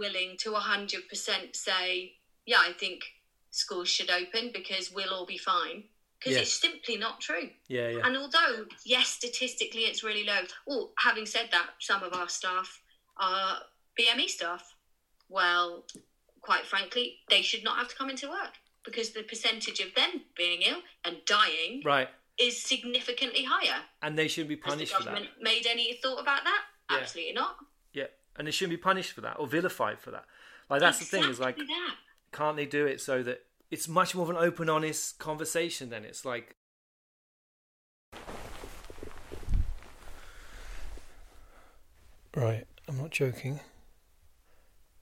willing to 100% say, yeah, I think schools should open because we'll all be fine. Because Yeah. it's simply not true. Yeah, yeah. And although, yes, statistically it's really low. Well, having said that, some of our staff are BME staff. Well, quite frankly, they should not have to come into work because the percentage of them being ill and dying right. is significantly higher. And they shouldn't be Has the punished for that. made any thought about that? Yeah. Absolutely not. Yeah, and they shouldn't be punished for that or vilified for that. Like that's the thing is like, that. can't they do it so that it's much more of an open, honest conversation? Then it's like, right, I'm not joking.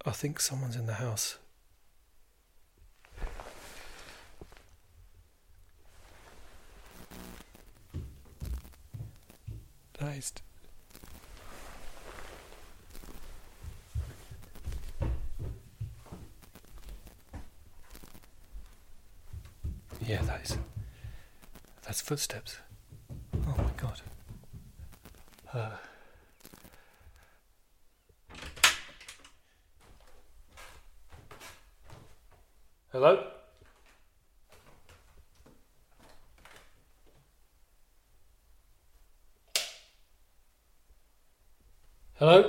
I think someone's in the house. That is. Yeah, that is. That's footsteps. Oh my god. Uh. Hello? Hello?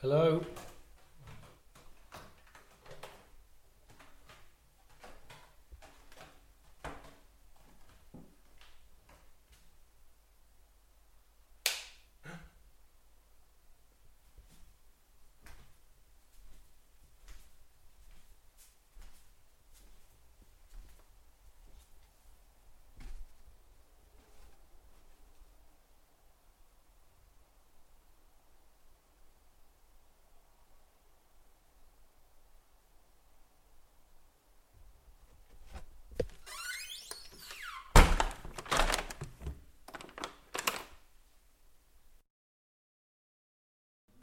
Hello?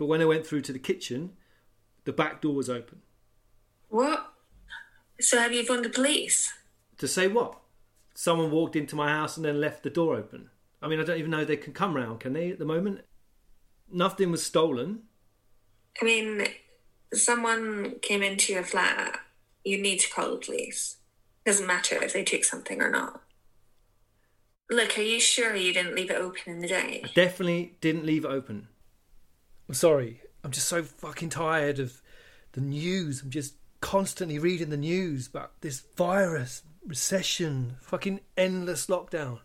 But when I went through to the kitchen, the back door was open. What? So have you phoned the police? To say what? Someone walked into my house and then left the door open. I mean, I don't even know they can come round, can they, at the moment? Nothing was stolen. I mean, someone came into your flat. You need to call the police. Doesn't matter if they took something or not. Look, are you sure you didn't leave it open in the day? I definitely didn't leave it open. I'm sorry. I'm just so fucking tired of the news. I'm just constantly reading the news about this virus, recession, fucking endless lockdown.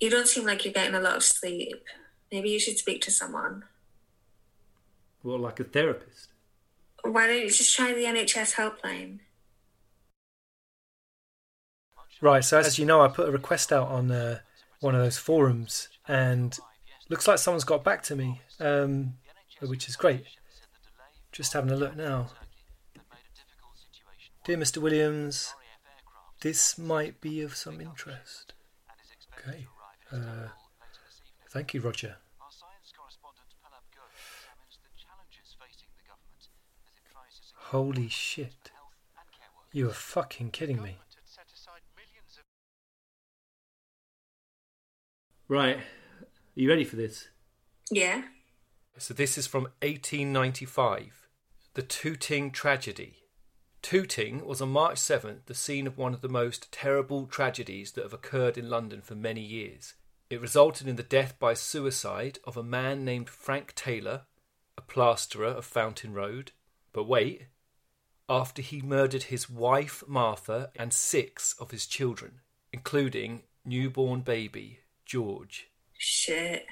You don't seem like you're getting a lot of sleep. Maybe you should speak to someone. Well, like a therapist. Why don't you just try the NHS helpline? Right, so as you know, I put a request out on uh, one of those forums, and looks like someone's got back to me, um, which is great. Just having a look now. Dear Mr. Williams, this might be of some interest. Okay. Uh, thank you, Roger. Holy shit. You are fucking kidding me. Right. Are you ready for this? Yeah? So this is from 1895, the Tooting tragedy. Tooting was on March 7th the scene of one of the most terrible tragedies that have occurred in London for many years. It resulted in the death by suicide of a man named Frank Taylor, a plasterer of Fountain Road. But wait, after he murdered his wife Martha and six of his children, including newborn baby George. Shit.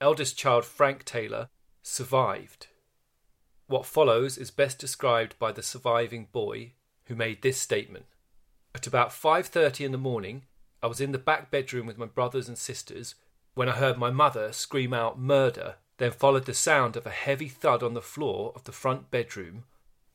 Eldest child Frank Taylor survived. What follows is best described by the surviving boy who made this statement. At about 5:30 in the morning, I was in the back bedroom with my brothers and sisters when I heard my mother scream out murder, then followed the sound of a heavy thud on the floor of the front bedroom.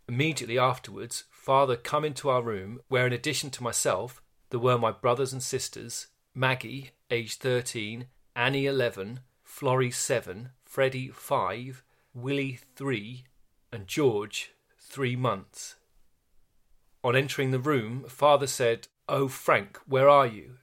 Immediately afterwards, father come into our room where in addition to myself, there were my brothers and sisters, Maggie, aged 13, Annie 11, Florrie 7, Freddie 5, Willie 3, and George 3 months. On entering the room, father said, Oh, Frank, where are you?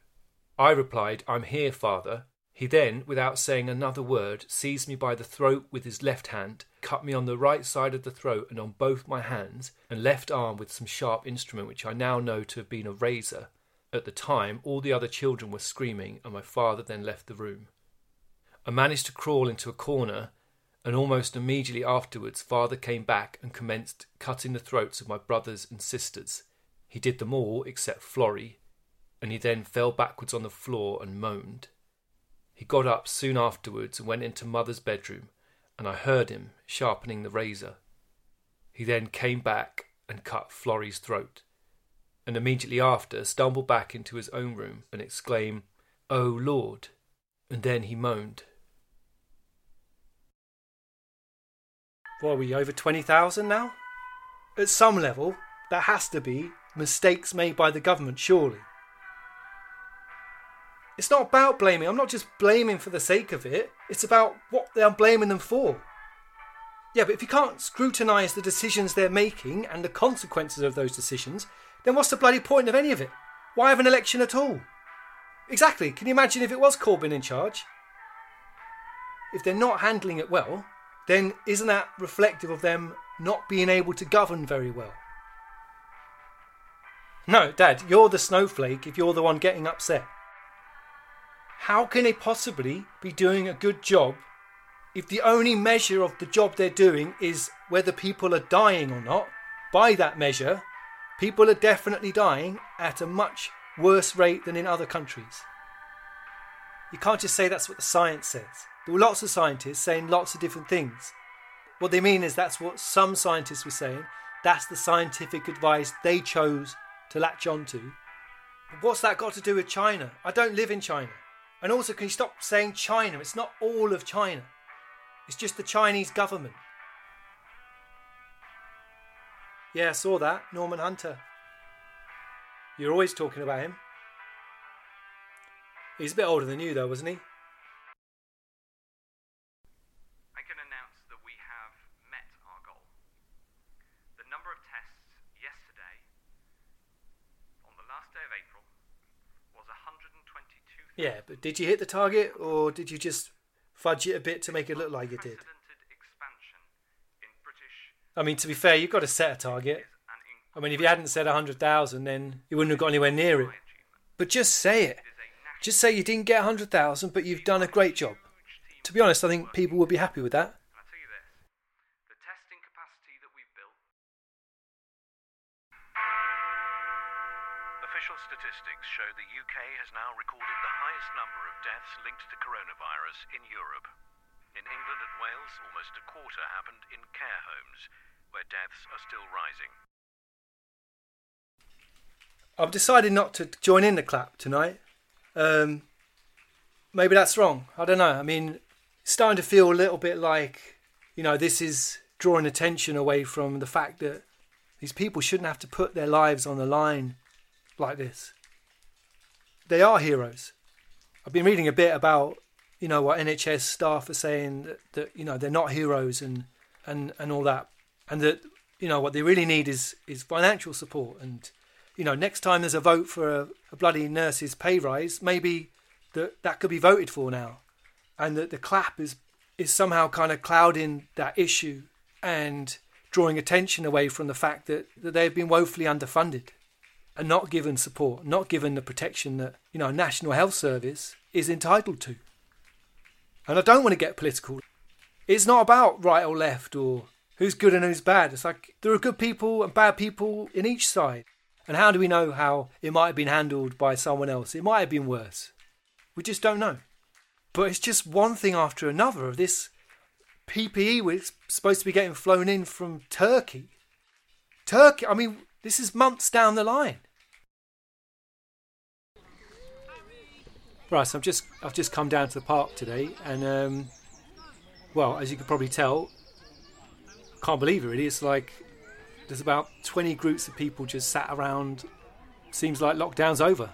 I replied, I'm here, father. He then, without saying another word, seized me by the throat with his left hand, cut me on the right side of the throat and on both my hands and left arm with some sharp instrument which I now know to have been a razor. At the time, all the other children were screaming, and my father then left the room. I managed to crawl into a corner, and almost immediately afterwards, father came back and commenced cutting the throats of my brothers and sisters. He did them all except Florrie, and he then fell backwards on the floor and moaned. He got up soon afterwards and went into mother's bedroom, and I heard him sharpening the razor. He then came back and cut Florrie's throat, and immediately after stumbled back into his own room and exclaimed, Oh Lord! And then he moaned. What are we, over 20,000 now? At some level, there has to be mistakes made by the government, surely. It's not about blaming. I'm not just blaming for the sake of it. It's about what they're blaming them for. Yeah, but if you can't scrutinise the decisions they're making and the consequences of those decisions, then what's the bloody point of any of it? Why have an election at all? Exactly. Can you imagine if it was Corbyn in charge? If they're not handling it well, then isn't that reflective of them not being able to govern very well? No, Dad, you're the snowflake if you're the one getting upset. How can they possibly be doing a good job if the only measure of the job they're doing is whether people are dying or not? By that measure, people are definitely dying at a much worse rate than in other countries. You can't just say that's what the science says. There were lots of scientists saying lots of different things. What they mean is that's what some scientists were saying. That's the scientific advice they chose to latch onto. But what's that got to do with China? I don't live in China. And also, can you stop saying China? It's not all of China, it's just the Chinese government. Yeah, I saw that. Norman Hunter. You're always talking about him. He's a bit older than you, though, wasn't he? Yeah, but did you hit the target or did you just fudge it a bit to make it look like you did? I mean, to be fair, you've got to set a target. I mean, if you hadn't said 100,000, then you wouldn't have got anywhere near it. But just say it. Just say you didn't get 100,000, but you've done a great job. To be honest, I think people would be happy with that. Official statistics show the UK has now recorded the highest number of deaths linked to coronavirus in Europe. In England and Wales, almost a quarter happened in care homes, where deaths are still rising. I've decided not to join in the clap tonight. Um, maybe that's wrong. I don't know. I mean, it's starting to feel a little bit like, you know, this is drawing attention away from the fact that these people shouldn't have to put their lives on the line like this. They are heroes. I've been reading a bit about you know what NHS staff are saying that, that you know they're not heroes and and and all that, and that you know what they really need is is financial support. And you know next time there's a vote for a, a bloody nurse's pay rise, maybe that that could be voted for now, and that the clap is is somehow kind of clouding that issue and drawing attention away from the fact that, that they've been woefully underfunded and not given support, not given the protection that, you know, National Health Service is entitled to. And I don't want to get political. It's not about right or left or who's good and who's bad. It's like there are good people and bad people in each side. And how do we know how it might have been handled by someone else? It might have been worse. We just don't know. But it's just one thing after another of this PPE we're supposed to be getting flown in from Turkey. Turkey, I mean, this is months down the line. Right, so I've just I've just come down to the park today, and um, well, as you can probably tell, can't believe it. Really, it's like there's about 20 groups of people just sat around. Seems like lockdown's over.